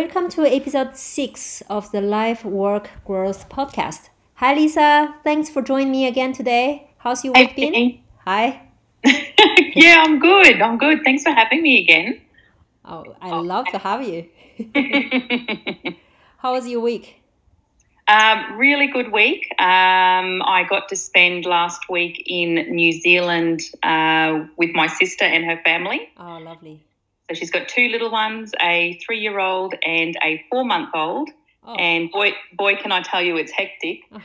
welcome to episode six of the Life Work Growth podcast. Hi, Lisa. Thanks for joining me again today. How's your week been? Hi. yeah, I'm good. I'm good. Thanks for having me again. Oh, I love to have you. How was your week? Um, really good week. Um, I got to spend last week in New Zealand uh, with my sister and her family. Oh, lovely. So she's got two little ones, a three-year-old and a four-month-old. Oh. And boy, boy, can I tell you, it's hectic. Oh,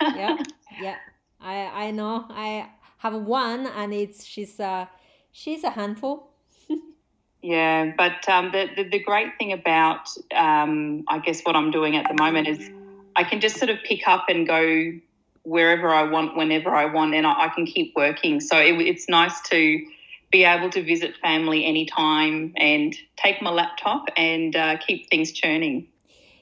yeah, yeah. I I know. I have one, and it's she's uh she's a handful. yeah, but um, the, the the great thing about um, I guess what I'm doing at the moment is I can just sort of pick up and go wherever I want, whenever I want, and I, I can keep working. So it, it's nice to be able to visit family anytime and take my laptop and uh, keep things churning.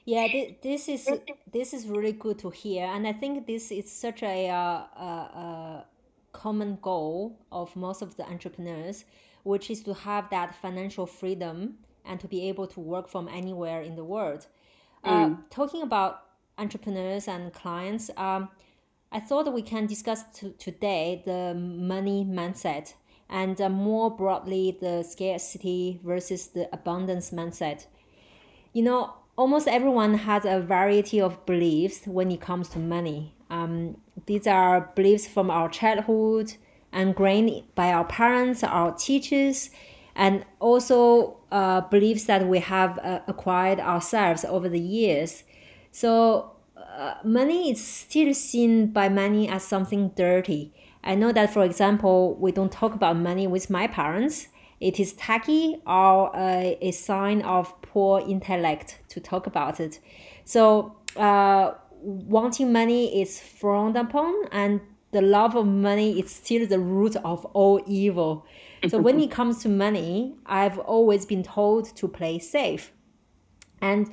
Yeah, this is this is really good to hear, and I think this is such a, uh, common goal of most of the entrepreneurs, which is to have that financial freedom and to be able to work from anywhere in the world. Uh, mm. Uh, talking about entrepreneurs and clients, um, I thought we can discuss today the money mindset and uh, more broadly the scarcity versus the abundance mindset. You know, almost everyone has a variety of beliefs when it comes to money. Um, these are beliefs from our childhood, ingrained by our parents, our teachers, and also uh, beliefs that we have uh, acquired ourselves over the years. So, uh, money is still seen by many as something dirty I know that, for example, we don't talk about money with my parents. It is tacky or a, a sign of poor intellect to talk about it. So, uh, wanting money is frowned upon, and the love of money is still the root of all evil. So, when it comes to money, I've always been told to play safe. And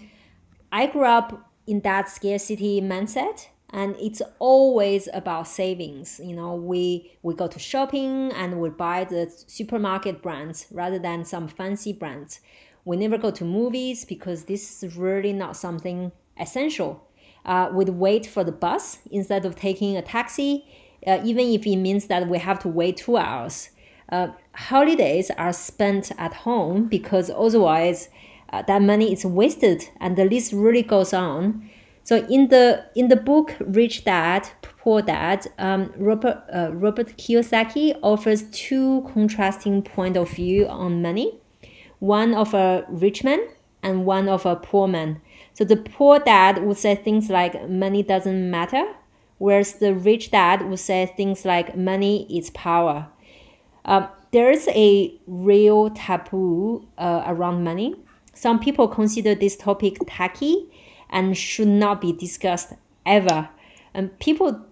I grew up in that scarcity mindset and it's always about savings you know we we go to shopping and we buy the supermarket brands rather than some fancy brands. We never go to movies because this is really not something essential. Uh, we'd wait for the bus instead of taking a taxi uh, even if it means that we have to wait two hours. Uh, holidays are spent at home because otherwise uh, that money is wasted and the list really goes on so in the in the book Rich Dad Poor Dad, um, Robert uh, Robert Kiyosaki offers two contrasting point of view on money, one of a rich man and one of a poor man. So the poor dad would say things like money doesn't matter, whereas the rich dad would say things like money is power. Um, there is a real taboo uh, around money. Some people consider this topic tacky and should not be discussed ever. And people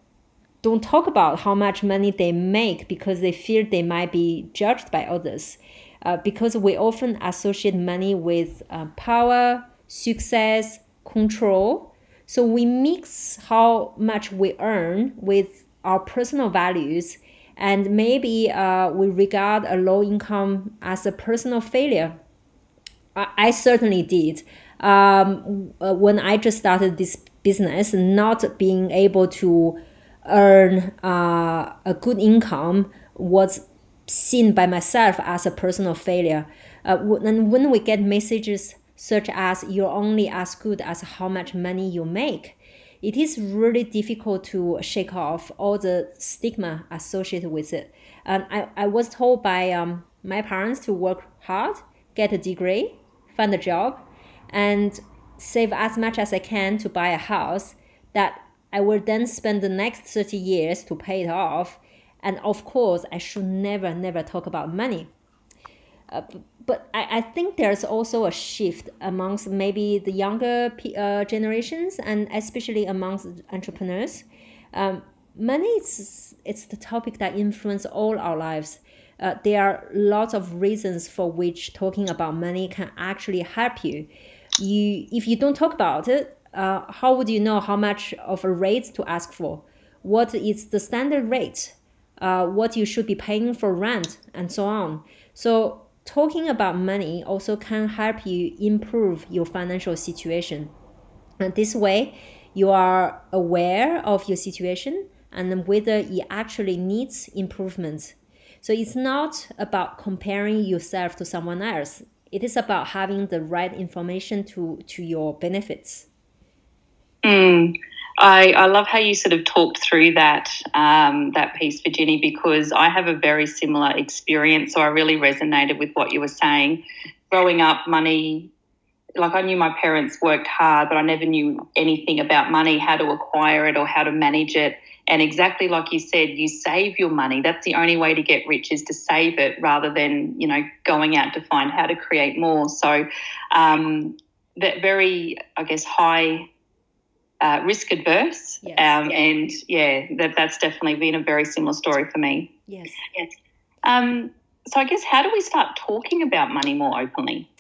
don't talk about how much money they make because they fear they might be judged by others. Uh, because we often associate money with uh, power, success, control. So we mix how much we earn with our personal values, and maybe uh, we regard a low income as a personal failure. I, I certainly did um, uh, when I just started this business, not being able to earn uh, a good income was seen by myself as a personal failure. Uh, and when we get messages such as you're only as good as how much money you make, it is really difficult to shake off all the stigma associated with it. And I, I was told by um, my parents to work hard, get a degree, find a job, and save as much as I can to buy a house that I will then spend the next 30 years to pay it off. And of course, I should never, never talk about money. Uh, but I, I think there's also a shift amongst maybe the younger uh, generations and especially amongst entrepreneurs. Um, money is it's the topic that influences all our lives. Uh, there are lots of reasons for which talking about money can actually help you you if you don't talk about it, uh, how would you know how much of a rate to ask for? What is the standard rate? Uh, what you should be paying for rent and so on. So talking about money also can help you improve your financial situation. And this way, you are aware of your situation and whether it actually needs improvement. So it's not about comparing yourself to someone else. It is about having the right information to, to your benefits. Mm. I, I love how you sort of talked through that um, that piece, Virginie, because I have a very similar experience. So I really resonated with what you were saying. Growing up, money, like I knew my parents worked hard, but I never knew anything about money, how to acquire it or how to manage it. And exactly like you said, you save your money. That's the only way to get rich is to save it rather than, you know, going out to find how to create more. So um, that very, I guess, high uh, risk adverse. Yes. Um, and yeah, that, that's definitely been a very similar story for me. Yes. Yes. Um, so I guess how do we start talking about money more openly?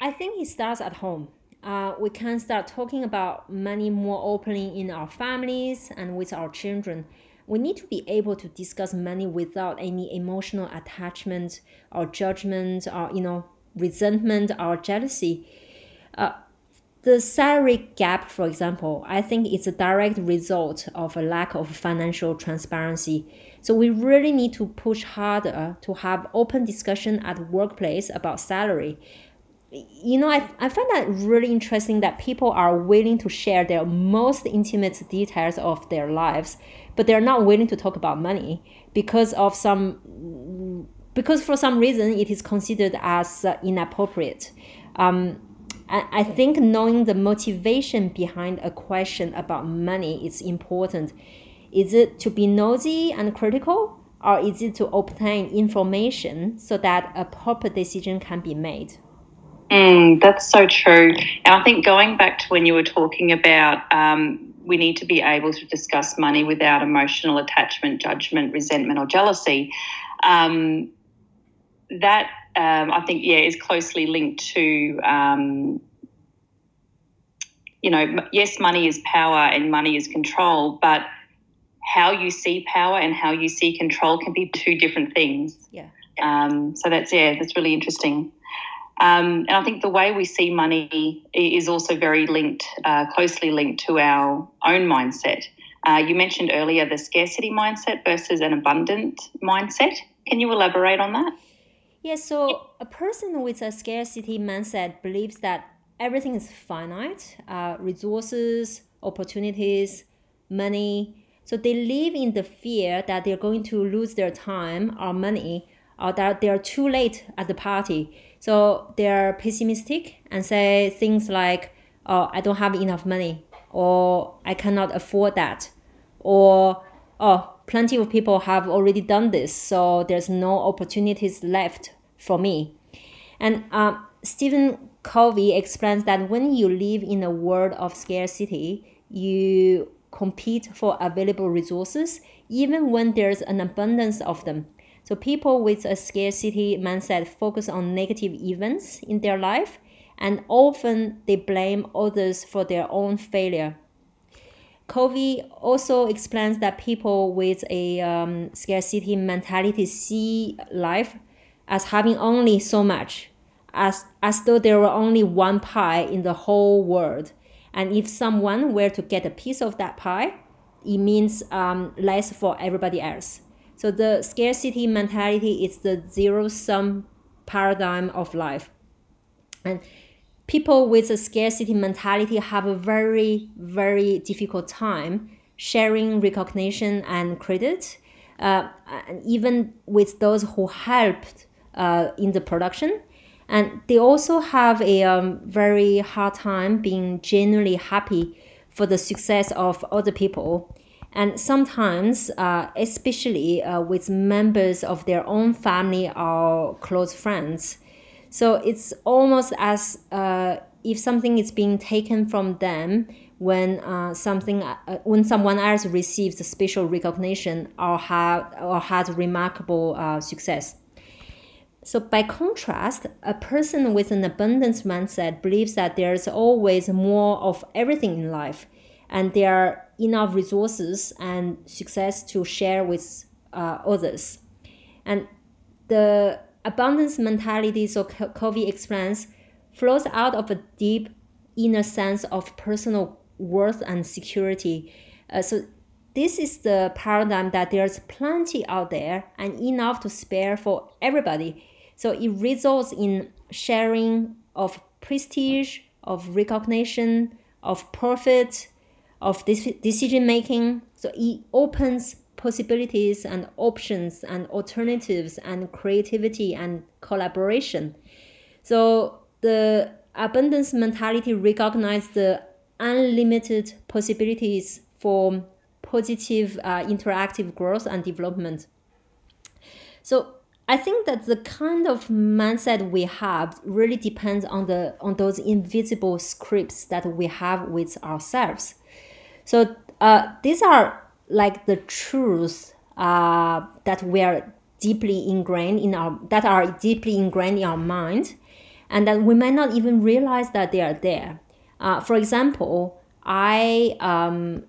I think it starts at home. Uh, we can start talking about money more openly in our families and with our children. We need to be able to discuss money without any emotional attachment or judgment or you know resentment or jealousy. Uh, the salary gap, for example, I think it's a direct result of a lack of financial transparency. So we really need to push harder to have open discussion at workplace about salary. You know, I, I find that really interesting that people are willing to share their most intimate details of their lives, but they're not willing to talk about money because of some because for some reason it is considered as uh, inappropriate. Um, I think knowing the motivation behind a question about money is important. Is it to be nosy and critical, or is it to obtain information so that a proper decision can be made? Mm, that's so true. And I think going back to when you were talking about um, we need to be able to discuss money without emotional attachment, judgment, resentment, or jealousy. Um, that um, I think, yeah, is closely linked to, um, you know, yes, money is power and money is control, but how you see power and how you see control can be two different things. Yeah. Um, so that's yeah, that's really interesting. Um, and I think the way we see money is also very linked, uh, closely linked to our own mindset. Uh, you mentioned earlier the scarcity mindset versus an abundant mindset. Can you elaborate on that? Yeah, so a person with a scarcity mindset believes that everything is finite uh, resources, opportunities, money. So they live in the fear that they're going to lose their time or money or that they're too late at the party. So they're pessimistic and say things like, oh, I don't have enough money, or I cannot afford that, or oh, plenty of people have already done this, so there's no opportunities left for me. And uh, Stephen Covey explains that when you live in a world of scarcity, you compete for available resources, even when there's an abundance of them. So people with a scarcity mindset focus on negative events in their life, and often they blame others for their own failure. Covey also explains that people with a um, scarcity mentality see life as having only so much, as, as though there were only one pie in the whole world. And if someone were to get a piece of that pie, it means um, less for everybody else. So the scarcity mentality is the zero sum paradigm of life. And people with a scarcity mentality have a very, very difficult time sharing recognition and credit, uh, and even with those who helped uh, in the production. And they also have a um, very hard time being genuinely happy for the success of other people. And sometimes, uh, especially uh, with members of their own family or close friends, so it's almost as uh, if something is being taken from them when uh, something uh, when someone else receives a special recognition or have or has remarkable uh, success. So by contrast, a person with an abundance mindset believes that there's always more of everything in life, and there are enough resources and success to share with uh, others. And the abundance mentality, so Covey explains, flows out of a deep inner sense of personal worth and security. Uh, so this is the paradigm that there's plenty out there and enough to spare for everybody. So it results in sharing of prestige, of recognition, of profit, of this decision making. So it opens possibilities and options and alternatives and creativity and collaboration. So the abundance mentality recognizes the unlimited possibilities for positive uh, interactive growth and development. So I think that the kind of mindset we have really depends on the on those invisible scripts that we have with ourselves. So uh, these are like the truths uh, that we are deeply ingrained in our that are deeply ingrained in our mind, and that we might not even realize that they are there. Uh, for example, I um,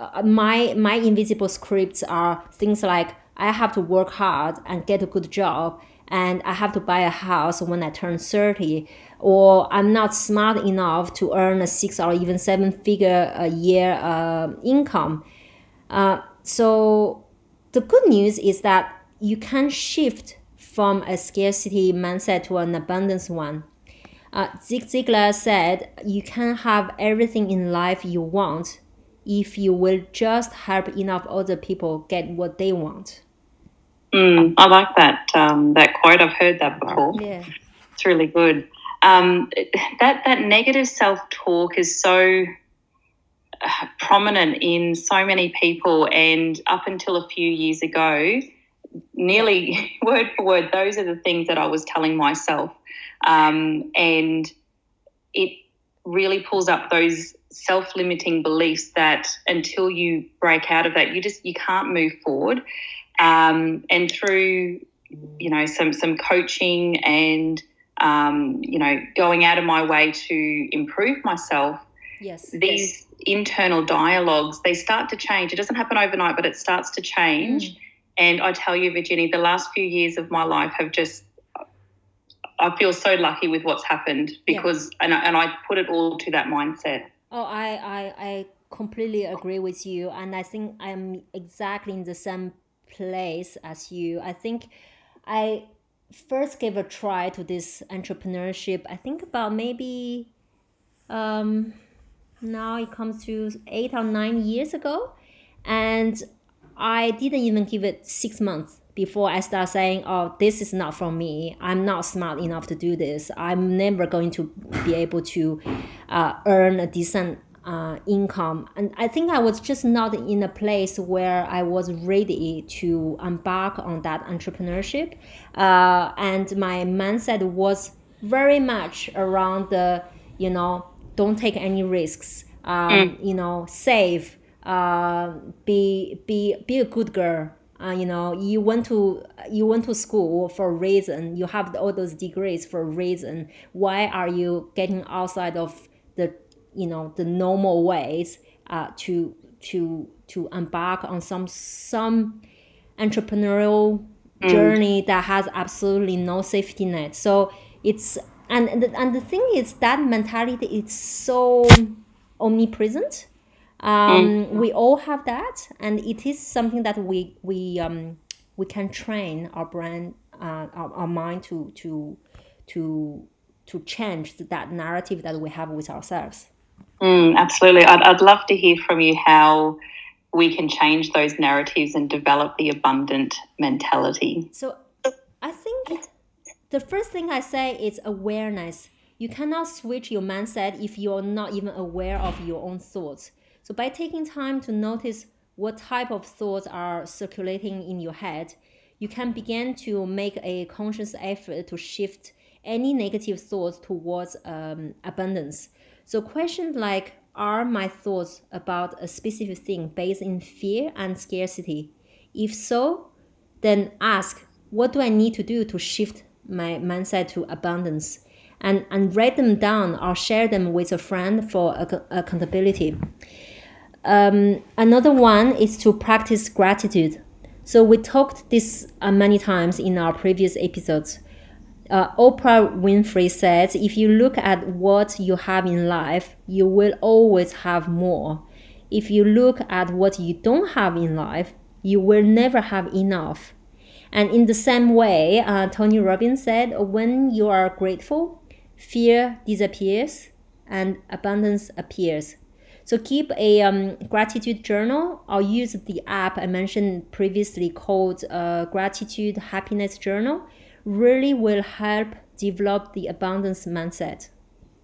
uh, my my invisible scripts are things like I have to work hard and get a good job, and I have to buy a house when I turn 30, or I'm not smart enough to earn a six or even seven figure a year uh, income. Uh, so the good news is that you can shift from a scarcity mindset to an abundance one. Uh, Zig Ziglar said, You can have everything in life you want if you will just help enough other people get what they want. Mm, I like that um, that quote. I've heard that before. Yeah, it's really good. Um, that that negative self talk is so uh, prominent in so many people, and up until a few years ago, nearly word for word, those are the things that I was telling myself, um, and it really pulls up those self-limiting beliefs that until you break out of that you just you can't move forward um, and through you know some some coaching and um, you know going out of my way to improve myself yes these yes. internal dialogues they start to change it doesn't happen overnight but it starts to change mm. and i tell you virginie the last few years of my life have just I feel so lucky with what's happened because, yeah. and, I, and I put it all to that mindset. Oh, I, I, I completely agree with you. And I think I'm exactly in the same place as you. I think I first gave a try to this entrepreneurship, I think about maybe um, now it comes to eight or nine years ago. And I didn't even give it six months before I start saying, oh, this is not for me. I'm not smart enough to do this. I'm never going to be able to uh, earn a decent uh, income. And I think I was just not in a place where I was ready to embark on that entrepreneurship. Uh, and my mindset was very much around the, you know, don't take any risks, um, mm. you know, save, uh, be, be, be a good girl uh, you know you went to you went to school for a reason you have all those degrees for a reason why are you getting outside of the you know the normal ways uh, to to to embark on some some entrepreneurial mm. journey that has absolutely no safety net so it's and and the, and the thing is that mentality is so omnipresent um, mm. We all have that, and it is something that we we um, we can train our brain, uh, our, our mind to to to to change that narrative that we have with ourselves. Mm, absolutely, I'd I'd love to hear from you how we can change those narratives and develop the abundant mentality. So, I think the first thing I say is awareness. You cannot switch your mindset if you're not even aware of your own thoughts so by taking time to notice what type of thoughts are circulating in your head, you can begin to make a conscious effort to shift any negative thoughts towards um, abundance. So questions like, are my thoughts about a specific thing based in fear and scarcity? If so, then ask, what do I need to do to shift my mindset to abundance? And, and write them down or share them with a friend for accountability. Um, another one is to practice gratitude. So we talked this uh, many times in our previous episodes. Uh, Oprah Winfrey says, if you look at what you have in life, you will always have more. If you look at what you don't have in life, you will never have enough. And in the same way, uh, Tony Robbins said, when you are grateful, fear disappears and abundance appears. So keep a um, gratitude journal or use the app I mentioned previously called uh, Gratitude Happiness Journal. Really will help develop the abundance mindset.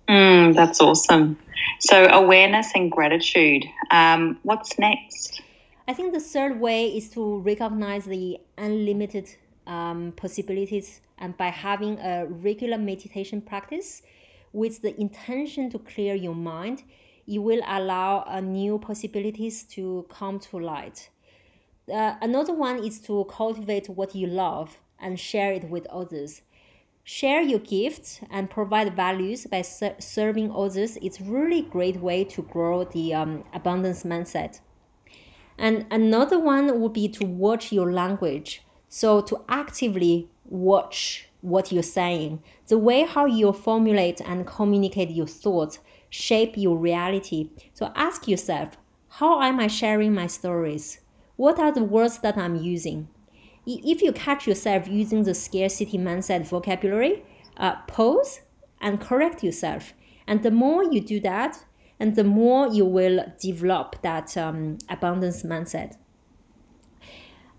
Mm, that's awesome. So awareness and gratitude. Um, what's next? I think the third way is to recognize the unlimited um, possibilities, and by having a regular meditation practice with the intention to clear your mind, it will allow uh, new possibilities to come to light. Uh, another one is to cultivate what you love and share it with others. Share your gifts and provide values by ser- serving others. It's really great way to grow the um, abundance mindset. And another one would be to watch your language. So to actively watch what you're saying, the way how you formulate and communicate your thoughts shape your reality. So ask yourself, how am I sharing my stories? What are the words that I'm using? If you catch yourself using the scarcity mindset vocabulary, uh, pause and correct yourself. And the more you do that, and the more you will develop that um, abundance mindset.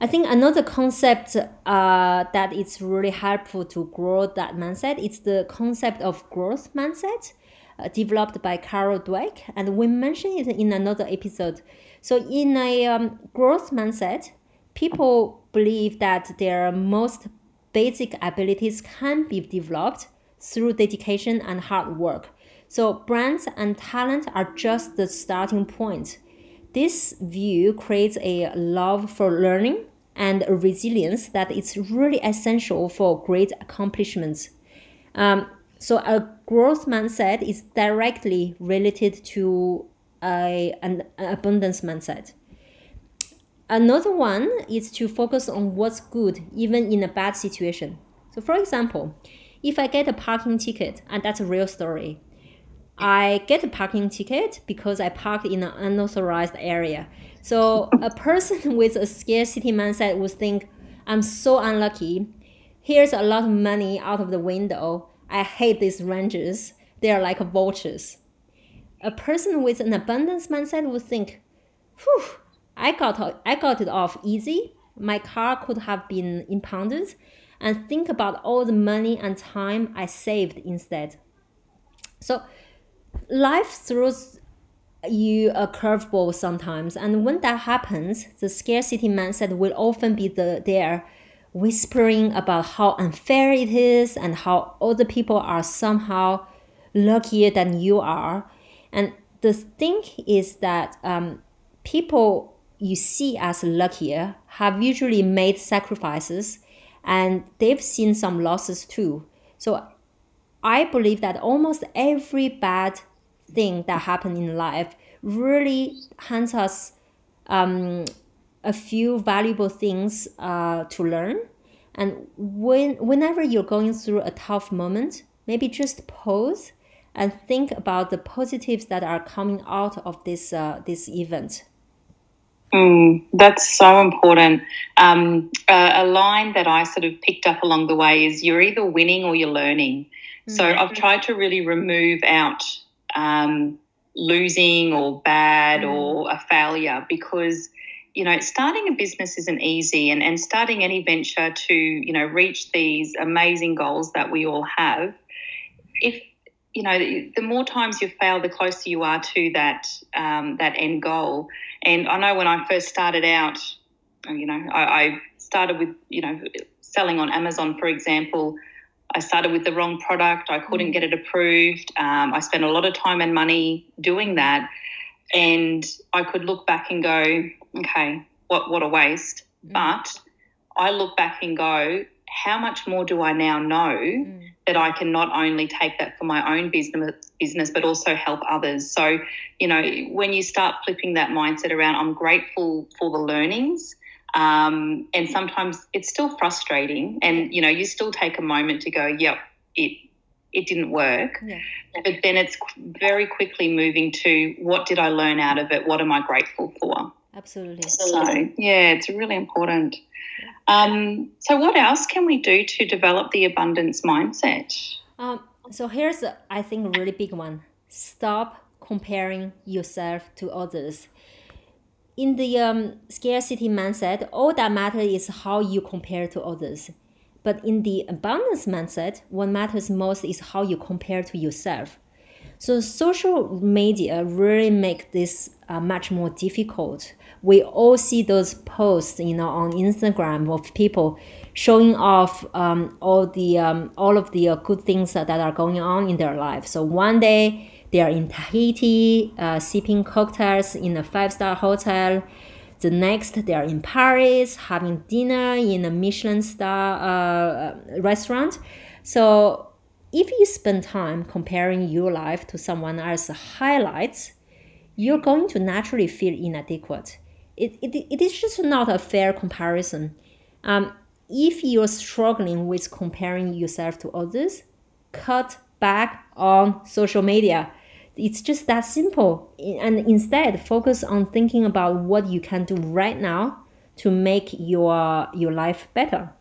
I think another concept uh, that is really helpful to grow that mindset is the concept of growth mindset uh, developed by Carol Dweck, and we mentioned it in another episode. So, in a um, growth mindset, people believe that their most basic abilities can be developed through dedication and hard work. So, brands and talent are just the starting point. This view creates a love for learning and a resilience that is really essential for great accomplishments. Um, so a growth mindset is directly related to a, an abundance mindset. Another one is to focus on what's good even in a bad situation. So for example, if I get a parking ticket, and that's a real story, I get a parking ticket because I parked in an unauthorized area. So a person with a scarcity mindset would think, I'm so unlucky. Here's a lot of money out of the window. I hate these rangers. They are like vultures. A person with an abundance mindset would think, whew, I got, I got it off easy. My car could have been impounded. And think about all the money and time I saved instead. So life throws you a curveball sometimes. And when that happens, the scarcity mindset will often be the, there whispering about how unfair it is and how other people are somehow luckier than you are. And the thing is that um, people you see as luckier have usually made sacrifices and they've seen some losses too. So I believe that almost every bad thing that happened in life really hands us um, a few valuable things uh, to learn. And when whenever you're going through a tough moment, maybe just pause and think about the positives that are coming out of this uh, this event. Mm, that's so important. Um, uh, a line that I sort of picked up along the way is you're either winning or you're learning. Mm-hmm. So I've tried to really remove out um, losing or bad mm. or a failure because you know, starting a business isn't easy and, and starting any venture to, you know, reach these amazing goals that we all have. If, you know, the more times you fail, the closer you are to that, um, that end goal. And I know when I first started out, you know, I, I started with, you know, selling on Amazon, for example, I started with the wrong product. I couldn't mm. get it approved. Um, I spent a lot of time and money doing that. And I could look back and go, okay, what what a waste. Mm. But I look back and go, how much more do I now know mm. That I can not only take that for my own business business but also help others. So, you know, when you start flipping that mindset around, I'm grateful for the learnings. Um, and sometimes it's still frustrating, and you know, you still take a moment to go, "Yep, it it didn't work." Yeah. But then it's very quickly moving to what did I learn out of it? What am I grateful for? Absolutely. So yeah, it's really important. Um, so what else can we do to develop the abundance mindset? Um, so here's a, I think a really big one. Stop comparing yourself to others. In the um, scarcity mindset, all that matters is how you compare to others. But in the abundance mindset, what matters most is how you compare to yourself. So social media really make this uh, much more difficult. We all see those posts, you know, on Instagram of people showing off um, all the um, all of the uh, good things that, that are going on in their life. So one day they are in Tahiti, uh, sipping cocktails in a five star hotel. The next, they are in Paris having dinner in a Michelin star uh, restaurant. So if you spend time comparing your life to someone else's highlights, you're going to naturally feel inadequate. It, it, it is just not a fair comparison. Um, if you're struggling with comparing yourself to others, cut back on social media. It's just that simple. And instead, focus on thinking about what you can do right now to make your, your life better.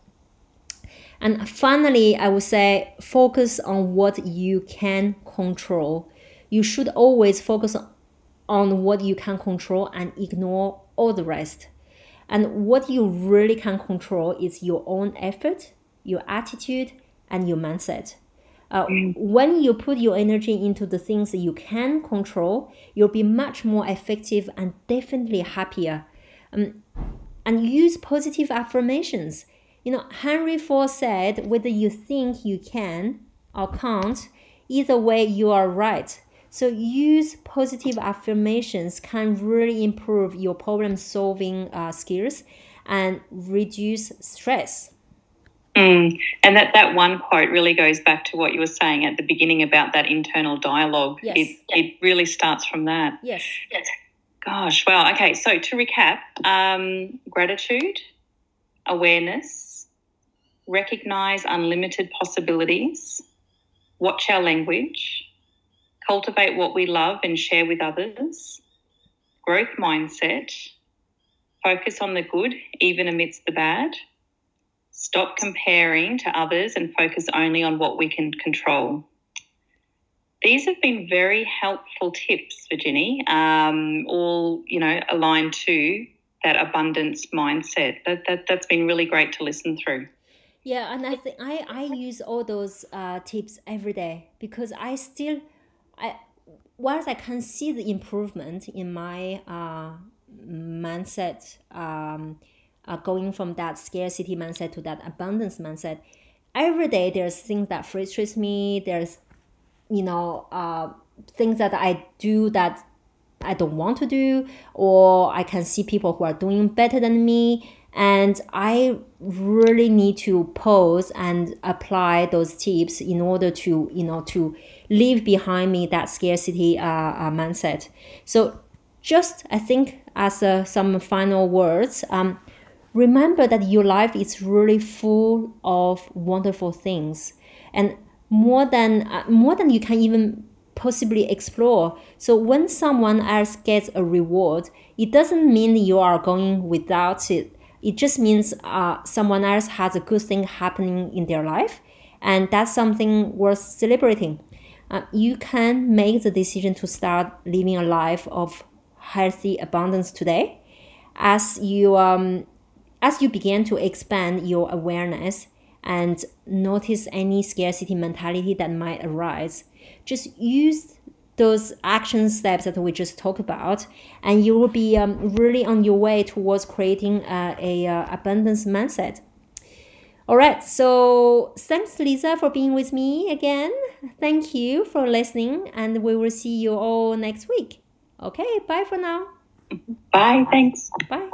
And finally, I would say focus on what you can control. You should always focus on what you can control and ignore all the rest. And what you really can control is your own effort, your attitude, and your mindset. Uh, mm. When you put your energy into the things that you can control, you'll be much more effective and definitely happier. Um, and use positive affirmations you know, Henry Ford said, whether you think you can or can't, either way, you are right. So use positive affirmations can really improve your problem solving uh, skills and reduce stress. Mm. And that, that one quote really goes back to what you were saying at the beginning about that internal dialogue. Yes. It, it really starts from that. Yes. yes. Gosh, well, okay. So to recap, um, gratitude, awareness, recognize unlimited possibilities, watch our language, cultivate what we love and share with others, growth mindset, focus on the good even amidst the bad, stop comparing to others and focus only on what we can control. These have been very helpful tips, Virginie, um, all you know aligned to that abundance mindset. That, that that's been really great to listen through. Yeah, and I think I I use all those uh, tips every day because I still I whilst I can see the improvement in my uh, mindset, um, uh, going from that scarcity mindset to that abundance mindset, every day there's things that frustrates me. There's, you know, uh, things that I do that I don't want to do, or I can see people who are doing better than me, and I really need to pause and apply those tips in order to you know to leave behind me that scarcity uh, uh, mindset. So just I think as uh, some final words, um, remember that your life is really full of wonderful things and more than uh, more than you can even possibly explore. So when someone else gets a reward, it doesn't mean you are going without it it just means uh, someone else has a good thing happening in their life, and that's something worth celebrating. Uh, you can make the decision to start living a life of healthy abundance today as you um, as you begin to expand your awareness and notice any scarcity mentality that might arise just use those action steps that we just talked about and you will be um, really on your way towards creating uh, a uh, abundance mindset. All right so thanks lisa for being with me again. Thank you for listening and we will see you all next week. Okay bye for now. Bye thanks. Bye